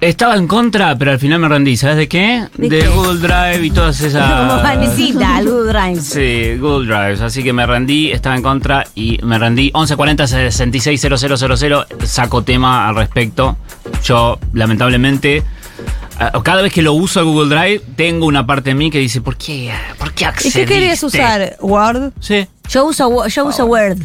Estaba en contra, pero al final me rendí. ¿Sabes de qué? ¿De De, qué? Google Drive y todas Como esas. Vanessita, el Good Drive. Sí, Google Drive. Así que me rendí, estaba en contra y me rendí. 1140 66 000, saco tema al respecto. Yo, lamentablemente, ah, cada vez que lo uso el Google Drive, tengo una parte de mí que dice, ¿por qué? ¿Por qué ¿Y accediste? qué querías usar? ¿Word? Sí. Yo uso, yo uso Word.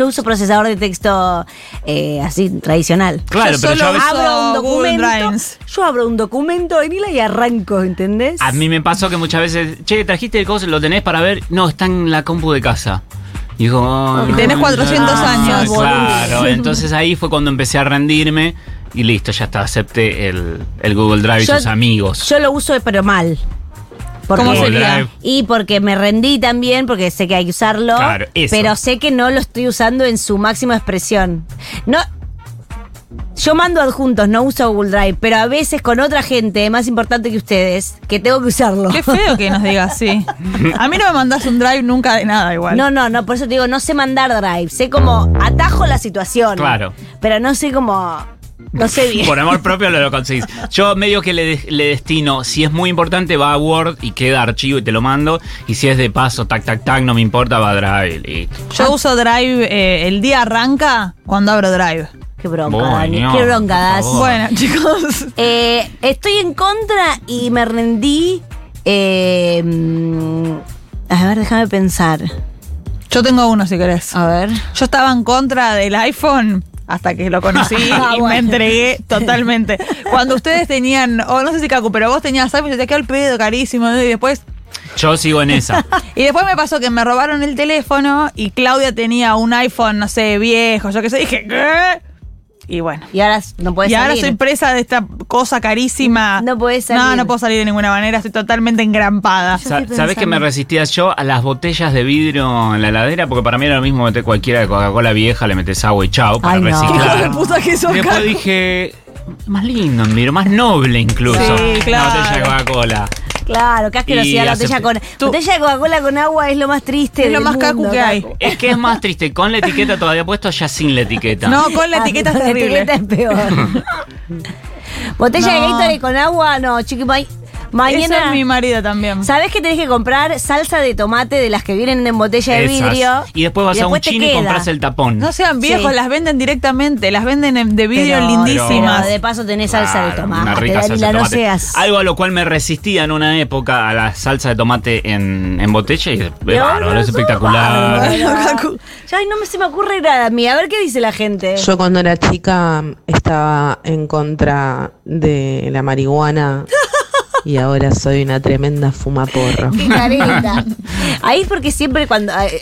Yo uso procesador de texto eh, así tradicional. Claro, Yo pero yo solo a veces- uso abro un Google documento. Yo abro un documento en hila y arranco, ¿entendés? A mí me pasó que muchas veces, che, trajiste el coso, lo tenés para ver. No, está en la compu de casa. Y digo, oh, Y tenés no, 400 no, años. Claro, entonces ahí fue cuando empecé a rendirme y listo, ya está, acepté el, el Google Drive Yo- y sus amigos. Yo lo uso pero mal. Porque- ¿Cómo sería? Y porque me rendí también, porque sé que hay que usarlo. Claro, eso. Pero sé que no lo estoy usando en su máxima expresión. No. Yo mando adjuntos, no uso Google Drive, pero a veces con otra gente más importante que ustedes, que tengo que usarlo. Qué feo que nos digas así. A mí no me mandás un drive nunca de nada igual. No, no, no, por eso te digo, no sé mandar Drive. Sé como atajo la situación. Claro. Pero no sé cómo. No sé bien. Por amor propio lo, lo conseguís. Yo medio que le, de- le destino, si es muy importante va a Word y queda archivo y te lo mando. Y si es de paso, tac, tac, tac, no me importa, va a Drive. listo. Yo uso Drive, eh, el día arranca cuando abro Drive. Qué bronca, Dani. Qué bronca. Bueno, chicos. Eh, estoy en contra y me rendí. eh, mm, a ver, déjame pensar. Yo tengo uno si querés. A ver. Yo estaba en contra del iPhone hasta que lo conocí Ah, y bueno. me entregué totalmente. Cuando ustedes tenían, o no sé si Cacu, pero vos tenías iPhone y te quedó el pedo carísimo y después Yo sigo en esa. y después me pasó que me robaron el teléfono y Claudia tenía un iPhone, no sé, viejo, yo qué sé, dije, ¿qué? Y bueno. Y ahora no puedes y ahora soy presa de esta cosa carísima. No podés salir. No, no puedo salir de ninguna manera, estoy totalmente engrampada. Sa- ¿Sabes que me resistía yo a las botellas de vidrio en la heladera? Porque para mí era lo mismo meter cualquiera de Coca-Cola vieja, le metes agua y chao para Ay, no. reciclar. Hijo de puta que sos, después dije, más lindo en vidrio, más noble incluso. Sí, claro. Una botella de Coca-Cola. Claro, qué asquerosidad la botella con. Tú- Botella de Coca-Cola con agua es lo más triste. Es lo del más cacu mundo, que hay. Cacu. Es que es más triste, con la etiqueta todavía puesto, ya sin la etiqueta. No, con la Ah, etiqueta es la terrible. etiqueta es peor. Botella de No. Gatorade con agua, no, chiqui, ma- Eso mañana. es mi marido también. ¿Sabes que tenés que comprar salsa de tomate de las que vienen en botella de Esas. vidrio? Y después vas a un chino y compras el tapón. No sean viejos, Sí. las venden directamente, las venden en- de vidrio Pero- lindísimas. pero de paso tenés salsa de tomate. Una rica salsa de no tomate. seas. Algo a lo cual me resistía en una época a la salsa de tomate en, en botella y es bárbaro, es sos espectacular. Ya, no me, se me ocurre nada a mí. A ver qué dice la gente. Yo cuando era chica estaba en contra de la marihuana y ahora soy una tremenda fumaporro. Qué careta. Ahí es porque siempre cuando eh,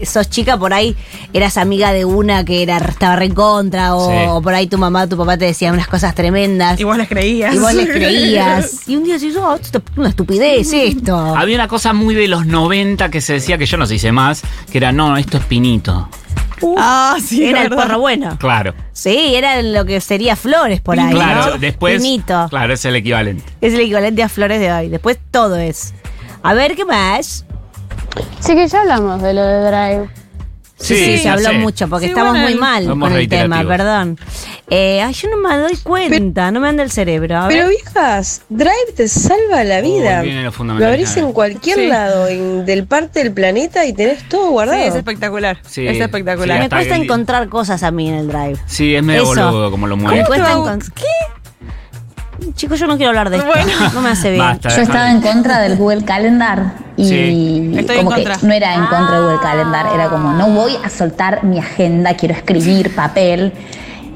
eh, sos chica por ahí eras amiga de una que era estaba re en contra o, Sí. o por ahí tu mamá tu papá te decían unas cosas tremendas Y vos les creías. y vos les creías. Y un día decís, oh, esto es una estupidez esto. Había una cosa muy de los 90 que se decía que yo no se hice más, que era, no, esto es pinito. Ah, sí, era el porro bueno. Claro. Sí, era lo que sería flores por ahí. claro, ¿no? después. Pinito. Claro, es el equivalente. Es el equivalente a flores de hoy. Después todo es. A ver, ¿qué más? Sí que ya hablamos de lo de Drive. Sí, sí, se habló sé. mucho porque Sí, estamos bueno, muy mal Somos con el tema, perdón. Eh, ay, yo no me doy cuenta, no me anda el cerebro. A ver. Pero viejas, Drive te salva la vida. viene lo lo abrís en cualquier Sí. lado en- del parte del planeta y tenés todo Sí, guardado. es espectacular. Sí, es espectacular. sí, me cuesta encontrar cosas a mí en el drive. Sí, es medio Eso. boludo como lo Me mueve. cuesta encon- Chicos, yo no quiero hablar de esto. Bueno. No me hace bien. Basta, Yo estaba en contra del Google Calendar y Sí. Estoy como en que contra. no era en contra de Google Calendar, era como no voy a soltar mi agenda, quiero escribir papel.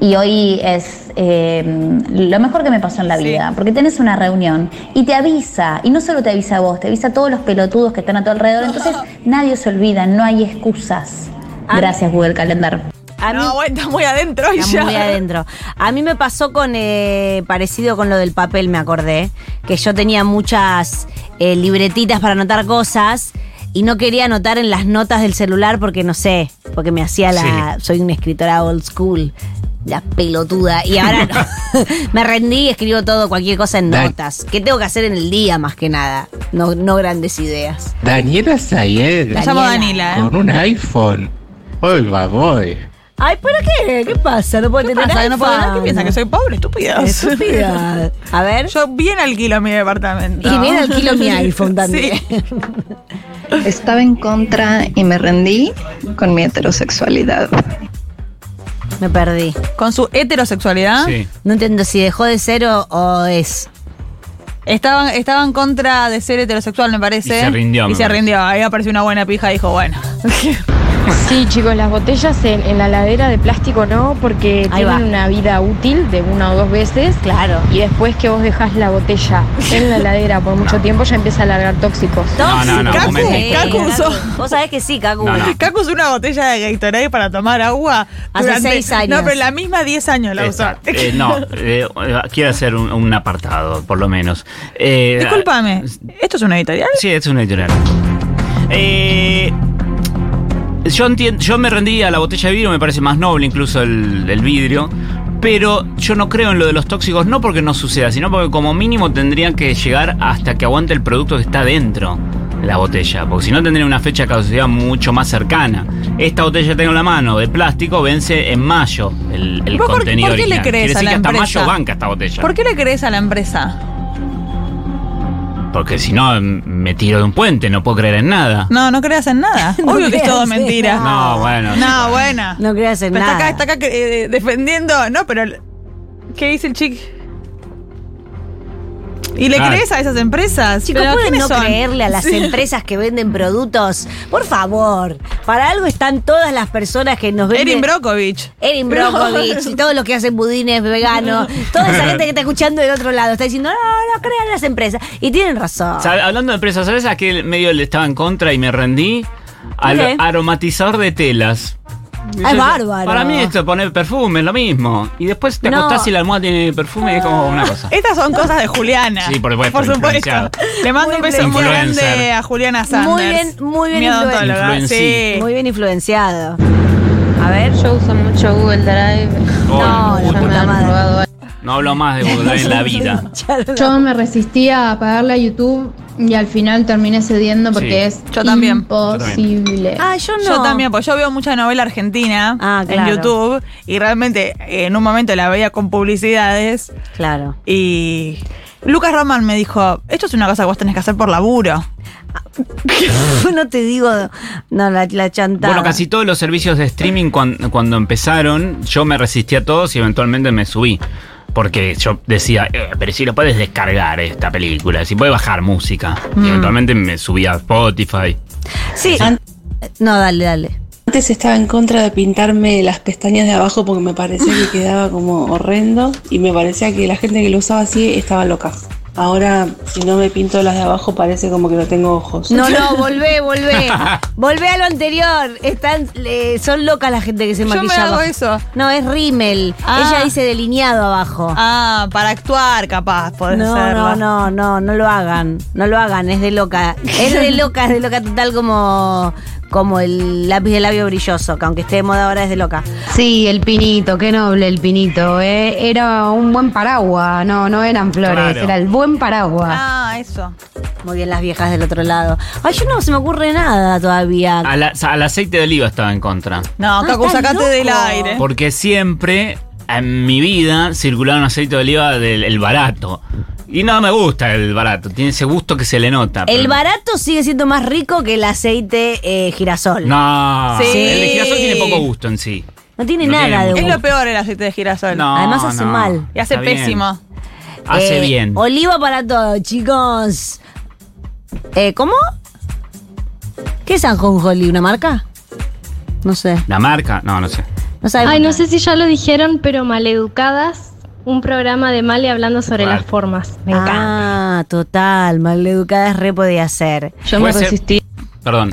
Y hoy es eh, lo mejor que me pasó en la Sí. vida, porque tenés una reunión y te avisa, y no solo te avisa a vos, te avisa a todos los pelotudos que están a tu alrededor, entonces nadie se olvida, no hay excusas. Gracias Google Calendar. A mí- No, bueno, está muy adentro y Está ya. muy adentro. A mí me pasó con eh, parecido con lo del papel, me acordé, que yo tenía muchas eh, libretitas para anotar cosas y no quería anotar en las notas del celular porque no sé, porque me hacía la soy una escritora old school, la pelotuda y ahora no. me rendí y escribo todo cualquier cosa en Dan- notas. ¿Qué tengo que hacer en el día más que nada? No no grandes ideas. Daniela Sayer Me llamo Danila, ¿eh? con un iPhone. Oiga, voy. Ay, ¿pero qué? ¿Qué pasa? ¿No puede ¿Qué tener pasa? ¿No puedo iPhone? ¿Qué piensa? ¿Que soy pobre? Estúpida. Estúpida. A ver. Yo bien alquilo mi departamento. Y bien alquilo mi iPhone también. Sí. Estaba en contra y me rendí con mi heterosexualidad. Me perdí. Con su heterosexualidad. Sí. No entiendo si dejó de ser o, o es. Estaban, estaba en contra de ser heterosexual, me parece. Y se rindió, Y me se parece. rindió. Ahí apareció una buena pija y dijo, bueno. Sí, chicos, las botellas en, en la ladera de plástico no, porque Ahí tienen va. una vida útil de una o dos veces. Claro. Y después que vos dejás la botella en la ladera por mucho tiempo, ya empieza a largar tóxicos. No, no, no, Cacu, usó- Vos sabés que sí, Cacu. No, no. Cacu usó una botella de Gatorade para tomar agua. Hace seis años. No, pero la misma 10 años la usó. Exacto. Eh, no, eh, quiero hacer un, un apartado, por lo menos. Eh, Discúlpame, ¿esto es una editorial? Sí, es una editorial. Eh, yo, entiendo, yo me rendí a la botella de vidrio, me parece más noble incluso el, el vidrio. Pero yo no creo en lo de los tóxicos, no porque no suceda, sino porque como mínimo tendrían que llegar hasta que aguante el producto que está dentro de la botella. Porque si no tendría una fecha de caducidad mucho más cercana. Esta botella que tengo en la mano de plástico vence en mayo el, el ¿Vos por- contenido por qué le crees Quiere a decir la que hasta empresa? mayo banca esta botella. ¿Por qué le crees a la empresa? Porque si no, me tiro de un puente, no puedo creer en nada. No, no creas en nada. No Obvio que es todo en mentira. nada. No, bueno. No, buena. No creas en Pero está nada. acá, está acá eh, defendiendo. No, pero. ¿Qué dice el chico? ¿Y le Claro. crees a esas empresas? Chicos, ¿Pero ¿pueden no son? creerle a las Sí. empresas que venden productos? Por favor. Para algo están todas las personas que nos venden. Erin Brockovich. Erin Brockovich y todos los que hacen budines veganos. Toda esa gente que está escuchando del otro lado está diciendo, no, no crean las empresas. Y tienen razón. Hablando de empresas, ¿sabes a qué medio le estaba en contra y me rendí? Al aromatizador de telas. Es bárbaro. Para mí esto poner perfume es lo mismo. Y después te No. acostás y la almohada tiene perfume y es como una cosa. Estas son cosas de Juliana. Sí, por supuesto, Por supuesto. Le mando Muy un beso muy grande a Juliana Sanders. Muy bien, muy bien Mi odontóloga. influenci. Sí. Muy bien influenciado. A ver. Yo uso mucho Google Drive. No, la Ya me puta han madre. robado No hablo más de Google Drive en la vida. Yo me resistía a pagarle a YouTube y al final terminé cediendo porque Sí. es Yo también. imposible. Ah, yo no. Yo también, pues yo veo mucha novela argentina Ah, en. YouTube y realmente eh, en un momento la veía con publicidades Claro. y Lucas Roman me dijo, esto es una cosa que vos tenés que hacer por laburo. no te digo. No, la, la chantada. Bueno, casi todos los servicios de streaming cuan- cuando, empezaron, yo me resistí a todos y eventualmente me subí. Porque yo decía, "Eh, pero si lo puedes descargar esta película, si puedes bajar música. Mm. Y eventualmente me subí a Spotify. Sí. No, dale, dale. Antes estaba en contra de pintarme las pestañas de abajo porque me parecía que quedaba como horrendo y me parecía que la gente que lo usaba así estaba loca. Ahora, si no me pinto las de abajo, parece como que no tengo ojos. No, no, volvé, volvé. volvé a lo anterior. Están, eh, son locas la gente que se Yo me maquilla hago abajo. eso. No, es rímel. Ah. Ella dice delineado abajo. Ah, para actuar capaz, podés no, hacerlo. no, no, no, no lo hagan. No lo hagan, es de loca. Es de loca, es de loca total como, como el lápiz de labio brilloso, que aunque esté de moda ahora es de loca. Sí, el pinito, qué noble el pinito. eh. Era un buen paraguas, no, no eran flores, Claro. era el buen paraguas. Ah, eso. Muy bien las viejas del otro lado. Ay, yo no se me ocurre nada todavía. A la- al aceite de oliva estaba en contra. No, Cacu, estás sacate loco. del aire. Porque siempre en mi vida circulaba un aceite de oliva del el barato. Y no me gusta el barato, tiene ese gusto que se le nota. El pero- barato sigue siendo más rico que el aceite eh, girasol. No, Sí. el de girasol tiene poco gusto en sí. No tiene No nada tiene de mucho. Es gusto. lo peor el aceite de girasol. No, Además hace no. mal. Y hace Está bien. pésimo. Hace Eh, bien. Oliva para todo, chicos. Eh, ¿Cómo? ¿Qué es Anjonjoli? ¿Una marca? No sé. La marca, no, no sé. No sabemos. Ay, no sé si ya lo dijeron, pero Maleducadas, un programa de Male hablando sobre las formas. Me encanta. Ah, total. Maleducada es re podía ser. Yo me ser- resistí Perdón.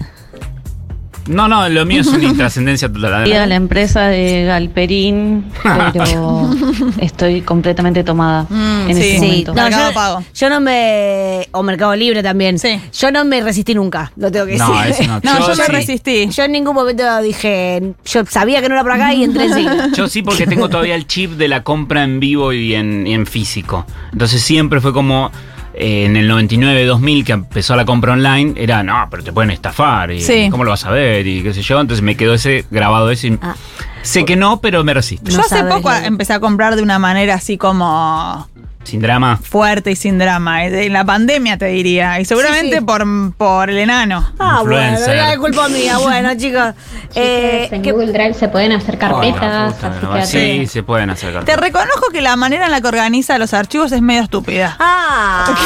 No, no, lo mío es una intrascendencia total. a adelante. la empresa de Galperín, pero estoy completamente tomada Mm, en sí. Sí. momento. No, Mercado yo, Pago. yo no me. O Mercado Libre también. Sí. Yo no me resistí nunca, lo tengo que No, decir. ese no. No, yo, me sí. resistí. Yo en ningún momento dije. Yo sabía que no era por acá y entré sí. Yo sí, porque tengo todavía el chip de la compra en vivo y en, y en físico. Entonces siempre fue como eh, en el 99-2000 que empezó la compra online, era, no, pero te pueden estafar. Y, Sí. ¿Cómo lo vas a ver? Y qué sé yo. Entonces me quedó ese grabado ese. y Ah. Sé que no, pero me resisto. Yo No hace poco empecé a comprar de una manera así como Sin drama. fuerte y sin drama. En la pandemia te diría. Y seguramente Sí, sí. Por, por el enano. Ah, bueno, Influencer. es culpa mía. Bueno, chicos. eh, en que- Google Drive se pueden hacer carpetas, así que sí, se pueden hacer Te carpetas. reconozco que la manera en la que organiza los archivos es medio estúpida. ah,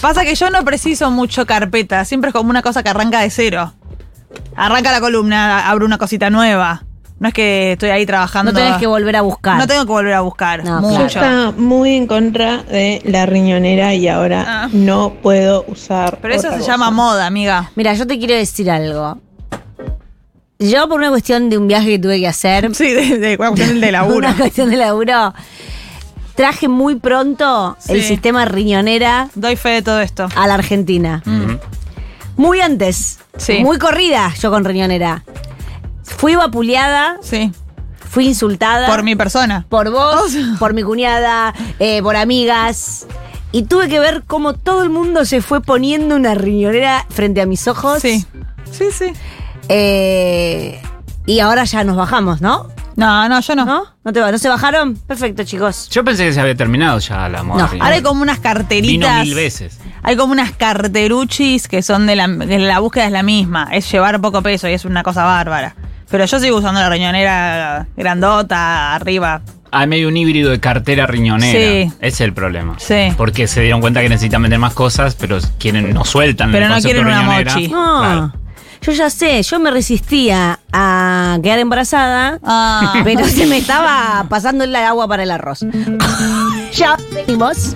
Pasa que yo no preciso mucho carpeta. Siempre es como una cosa que arranca de cero. Arranca la columna, abro una cosita nueva. No es que estoy ahí trabajando. no tenés que volver a buscar. No tengo que volver a buscar. No, mucho. claro. Está muy en contra de la riñonera y ahora Ah. no puedo usar. Pero eso se cosa. llama moda, amiga. Mira, yo te quiero decir algo. Yo, por una cuestión de un viaje que tuve que hacer, Sí, de, de, cuestión de laburo. una cuestión de laburo, traje muy pronto el sistema riñonera Doy fe de todo esto. a la Argentina. Muy antes. Sí. Muy corrida yo con riñonera. Fui vapuleada, Sí. fui insultada. Por mi persona. Por vos, por mi cuñada, eh, por amigas. Y tuve que ver cómo todo el mundo se fue poniendo una riñonera frente a mis ojos. Sí. Sí, sí. Eh, y ahora ya nos bajamos, ¿no? No, no, yo no. ¿No? ¿No, te, va- ¿No se bajaron? Perfecto, chicos. Yo pensé que se había terminado ya la moda. No, riñonera. Ahora hay como unas Vino carteritas. mil veces. Hay como unas carteruchis que son de la, la búsqueda es la misma. Es llevar poco peso y es una cosa bárbara. Pero yo sigo usando la riñonera grandota, arriba. Hay medio un híbrido de cartera riñonera. Sí. Ese es el problema. Sí. Porque se dieron cuenta que necesitan vender más cosas, pero quieren, no sueltan Pero el no concepto quieren una riñonera. mochi. No. Claro. Yo ya sé, yo me resistía a quedar embarazada, Ah. pero se me estaba pasando el agua para el arroz. ya venimos.